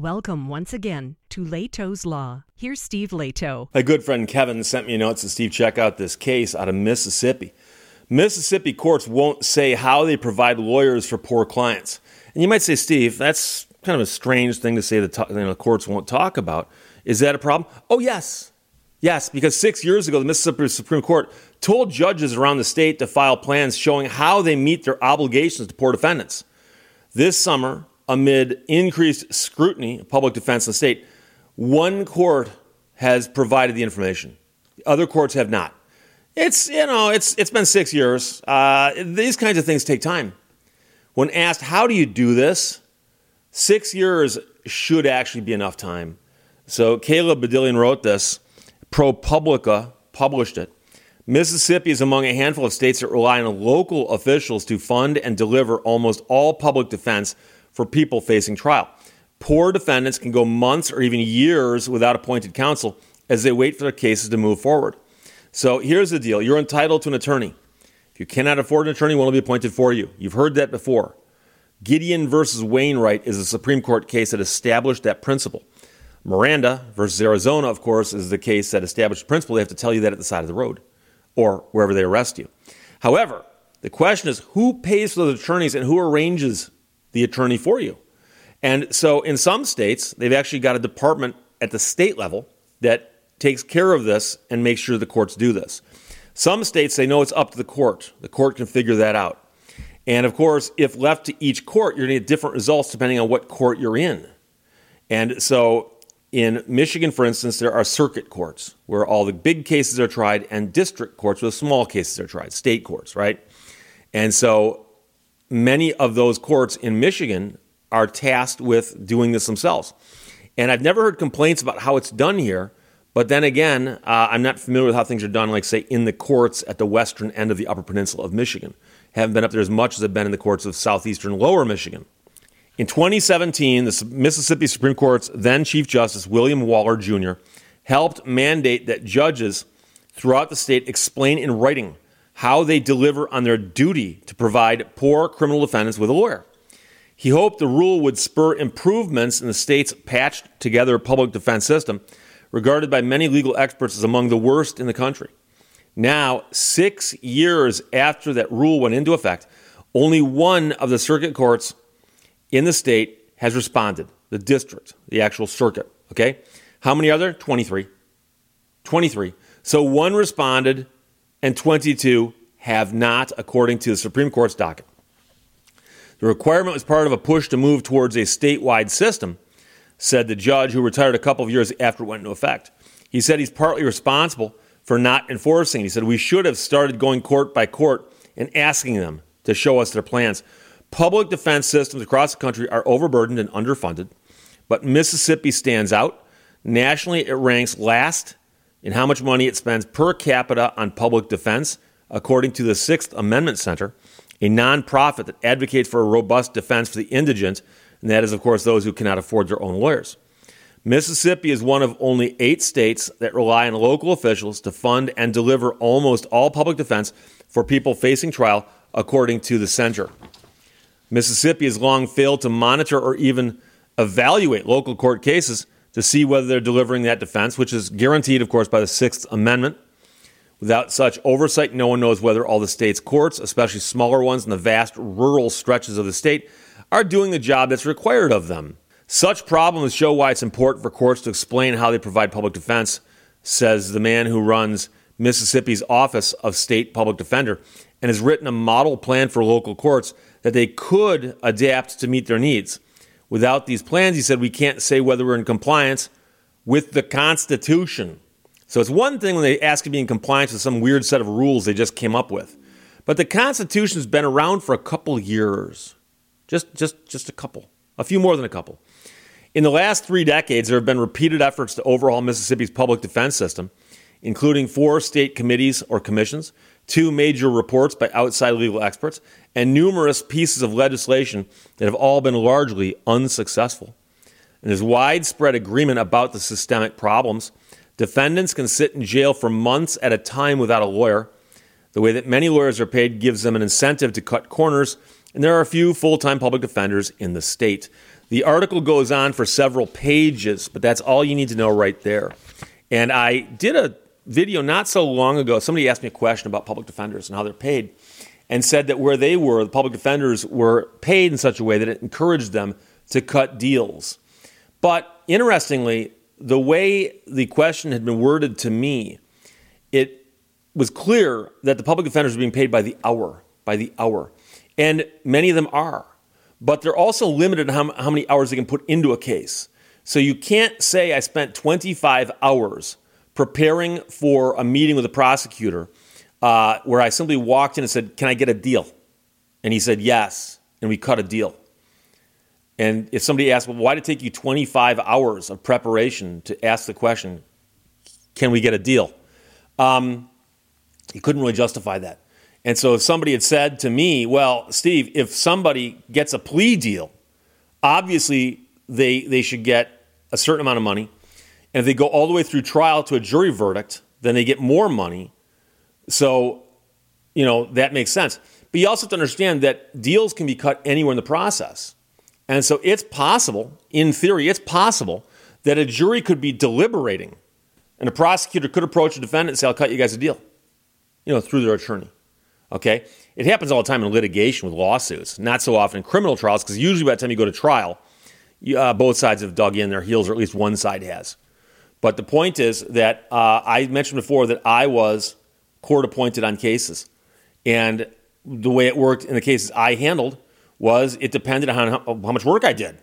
Welcome once again to Lehto's Law. Here's Steve Lehto. My good friend Kevin sent me a note to Steve, check out this case out of Mississippi. Mississippi courts won't say how they provide lawyers for poor clients. And you might say, Steve, that's kind of a strange thing to say that you know, the courts won't talk about. Is that a problem? Oh, yes. Yes, because six years ago, the Mississippi Supreme Court told judges around the state to file plans showing how they meet their obligations to poor defendants. This summer, amid increased scrutiny of public defense in the state, one court has provided the information. Other courts have not. It's you know it's it's been six years. Uh, these kinds of things take time. When asked how do you do this, six years should actually be enough time. So Caleb Bedillion wrote this. ProPublica published it. Mississippi is among a handful of states that rely on local officials to fund and deliver almost all public defense for people facing trial. Poor defendants can go months or even years without appointed counsel as they wait for their cases to move forward. So here's the deal you're entitled to an attorney. If you cannot afford an attorney, one will be appointed for you. You've heard that before. Gideon versus Wainwright is a Supreme Court case that established that principle. Miranda versus Arizona, of course, is the case that established the principle. They have to tell you that at the side of the road or wherever they arrest you. However, the question is who pays for those attorneys and who arranges the attorney for you. And so in some states, they've actually got a department at the state level that takes care of this and makes sure the courts do this. Some states, they know it's up to the court. The court can figure that out. And of course, if left to each court, you're going to get different results depending on what court you're in. And so in Michigan, for instance, there are circuit courts where all the big cases are tried and district courts where the small cases are tried, state courts, right? And so many of those courts in Michigan are tasked with doing this themselves. And I've never heard complaints about how it's done here. But then again, uh, I'm not familiar with how things are done, like, say, in the courts at the western end of the Upper Peninsula of Michigan. Haven't been up there as much as I've been in the courts of southeastern lower Michigan. In 2017, the Mississippi Supreme Court's then Chief Justice William Waller Jr. helped mandate that judges throughout the state explain in writing how they deliver on their duty to provide poor criminal defendants with a lawyer. He hoped the rule would spur improvements in the state's patched together public defense system, regarded by many legal experts as among the worst in the country. Now, six years after that rule went into effect, only one of the circuit courts in the state has responded the district, the actual circuit. Okay? How many are there? 23. 23. So one responded and 22 have not, according to the Supreme Court's docket. The requirement was part of a push to move towards a statewide system, said the judge who retired a couple of years after it went into effect. He said he's partly responsible for not enforcing. He said we should have started going court by court and asking them to show us their plans. Public defense systems across the country are overburdened and underfunded, but Mississippi stands out. Nationally, it ranks last in how much money it spends per capita on public defense, according to the Sixth Amendment Center, a nonprofit that advocates for a robust defense for the indigent, and that is, of course, those who cannot afford their own lawyers. Mississippi is one of only eight states that rely on local officials to fund and deliver almost all public defense for people facing trial, according to the center. Mississippi has long failed to monitor or even evaluate local court cases to see whether they're delivering that defense, which is guaranteed, of course, by the Sixth Amendment. Without such oversight, no one knows whether all the state's courts, especially smaller ones in the vast rural stretches of the state, are doing the job that's required of them. Such problems show why it's important for courts to explain how they provide public defense, says the man who runs Mississippi's Office of State Public Defender and has written a model plan for local courts that they could adapt to meet their needs. Without these plans, he said, we can't say whether we're in compliance with the Constitution. So it's one thing when they ask to be in compliance with some weird set of rules they just came up with. But the Constitution's been around for a couple years. Just, just, just a couple. A few more than a couple. In the last three decades, there have been repeated efforts to overhaul Mississippi's public defense system, including four state committees or commissions, two major reports by outside legal experts, and numerous pieces of legislation that have all been largely unsuccessful. And there's widespread agreement about the systemic problems. Defendants can sit in jail for months at a time without a lawyer. The way that many lawyers are paid gives them an incentive to cut corners, and there are a few full time public defenders in the state. The article goes on for several pages, but that's all you need to know right there. And I did a video not so long ago. Somebody asked me a question about public defenders and how they're paid, and said that where they were, the public defenders were paid in such a way that it encouraged them to cut deals. But interestingly, the way the question had been worded to me, it was clear that the public defenders were being paid by the hour, by the hour. And many of them are but they're also limited how, how many hours they can put into a case. So you can't say I spent 25 hours preparing for a meeting with a prosecutor uh, where I simply walked in and said, Can I get a deal? And he said, Yes. And we cut a deal. And if somebody asked, Well, why did it take you 25 hours of preparation to ask the question, Can we get a deal? Um, he couldn't really justify that. And so if somebody had said to me, well, Steve, if somebody gets a plea deal, obviously they, they should get a certain amount of money. And if they go all the way through trial to a jury verdict, then they get more money. So, you know, that makes sense. But you also have to understand that deals can be cut anywhere in the process. And so it's possible, in theory, it's possible that a jury could be deliberating and a prosecutor could approach a defendant and say, I'll cut you guys a deal, you know, through their attorney. Okay? It happens all the time in litigation with lawsuits, not so often in criminal trials, because usually by the time you go to trial, you, uh, both sides have dug in their heels, or at least one side has. But the point is that uh, I mentioned before that I was court appointed on cases. And the way it worked in the cases I handled was it depended on how, how much work I did.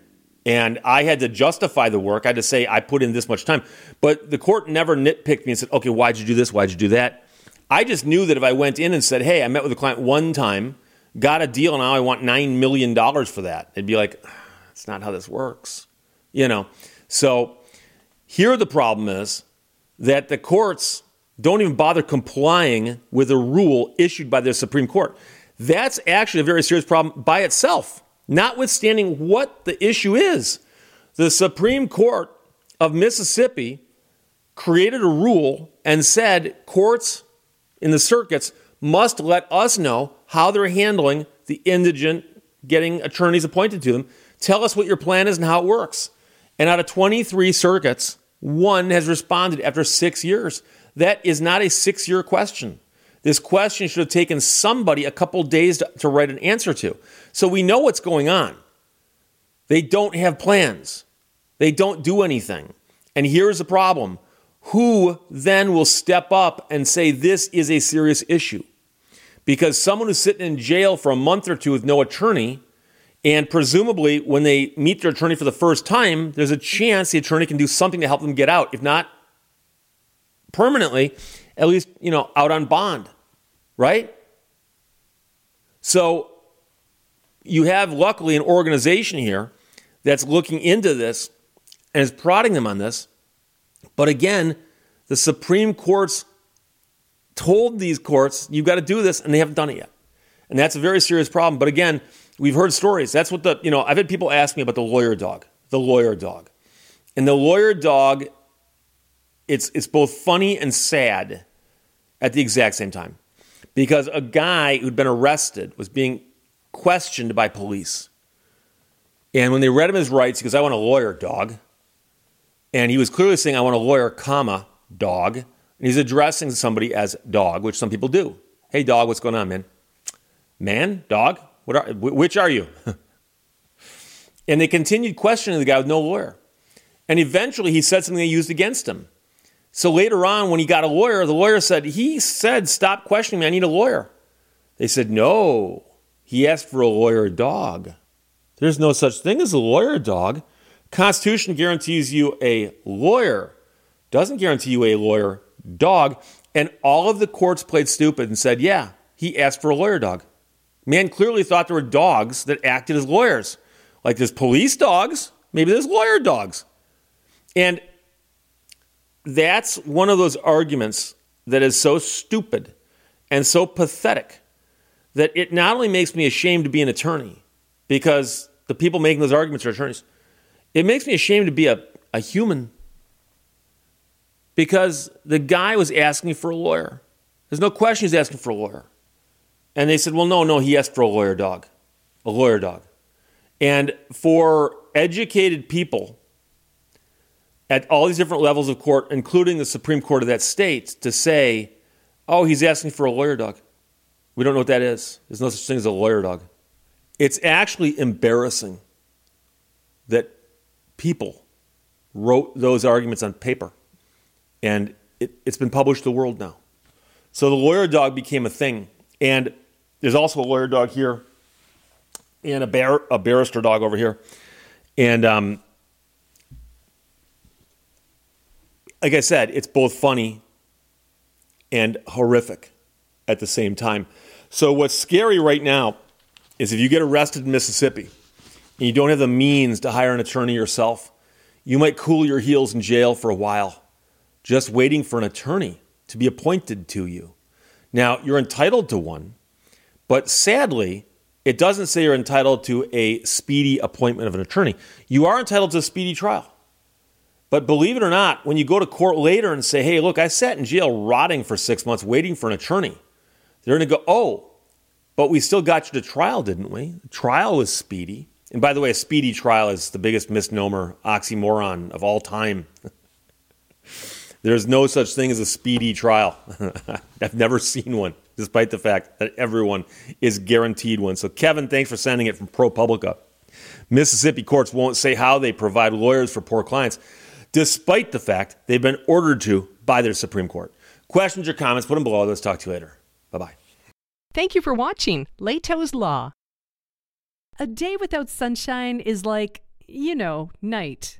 And I had to justify the work. I had to say, I put in this much time. But the court never nitpicked me and said, okay, why'd you do this? Why'd you do that? I just knew that if I went in and said, hey, I met with a client one time, got a deal, and now I want $9 million for that, it'd be like, that's not how this works. You know? So here the problem is that the courts don't even bother complying with a rule issued by the Supreme Court. That's actually a very serious problem by itself, notwithstanding what the issue is. The Supreme Court of Mississippi created a rule and said courts in the circuits must let us know how they're handling the indigent getting attorneys appointed to them. Tell us what your plan is and how it works. And out of 23 circuits, one has responded after six years. That is not a six year question. This question should have taken somebody a couple days to, to write an answer to. So we know what's going on. They don't have plans, they don't do anything. And here's the problem who then will step up and say this is a serious issue? Because someone who's sitting in jail for a month or two with no attorney, and presumably when they meet their attorney for the first time, there's a chance the attorney can do something to help them get out, if not permanently, at least, you know, out on bond, right? So you have luckily an organization here that's looking into this and is prodding them on this but again, the Supreme Court's told these courts, you've got to do this, and they haven't done it yet. And that's a very serious problem. But again, we've heard stories. That's what the, you know, I've had people ask me about the lawyer dog, the lawyer dog. And the lawyer dog, it's, it's both funny and sad at the exact same time. Because a guy who'd been arrested was being questioned by police. And when they read him his rights, he goes, I want a lawyer dog. And he was clearly saying, I want a lawyer, comma, dog. And he's addressing somebody as dog, which some people do. Hey, dog, what's going on, man? Man, dog, what are, which are you? and they continued questioning the guy with no lawyer. And eventually he said something they used against him. So later on, when he got a lawyer, the lawyer said, He said, Stop questioning me, I need a lawyer. They said, No. He asked for a lawyer dog. There's no such thing as a lawyer dog. Constitution guarantees you a lawyer, doesn't guarantee you a lawyer dog. And all of the courts played stupid and said, yeah, he asked for a lawyer dog. Man clearly thought there were dogs that acted as lawyers. Like there's police dogs, maybe there's lawyer dogs. And that's one of those arguments that is so stupid and so pathetic that it not only makes me ashamed to be an attorney because the people making those arguments are attorneys it makes me ashamed to be a, a human because the guy was asking for a lawyer. There's no question he's asking for a lawyer. And they said, well, no, no, he asked for a lawyer dog, a lawyer dog. And for educated people at all these different levels of court, including the Supreme Court of that state, to say, oh, he's asking for a lawyer dog. We don't know what that is. There's no such thing as a lawyer dog. It's actually embarrassing that people wrote those arguments on paper. And it, has been published to the world now. So the lawyer dog became a thing. And there's also a lawyer dog here and a, bar, a barrister dog over here. And um, like I said, it's both funny and horrific at the same time. So what's scary right now is if you get arrested in Mississippi and you don't have the means to hire an attorney yourself, you might cool your heels in jail for a while, just waiting for an attorney to be appointed to you. Now, you're entitled to one, but sadly, it doesn't say you're entitled to a speedy appointment of an attorney. You are entitled to a speedy trial. But believe it or not, when you go to court later and say, hey, look, I sat in jail rotting for six months waiting for an attorney, they're going to go, oh, but we still got you to trial, didn't we? Trial was speedy. And by the way, a speedy trial is the biggest misnomer, oxymoron of all time. There's no such thing as a speedy trial. I've never seen one, despite the fact that everyone is guaranteed one. So, Kevin, thanks for sending it from ProPublica. Mississippi courts won't say how they provide lawyers for poor clients, despite the fact they've been ordered to by their Supreme Court. Questions or comments, put them below. Let's talk to you later. Bye bye. Thank you for watching Lehto's Law. A day without sunshine is like, you know, night.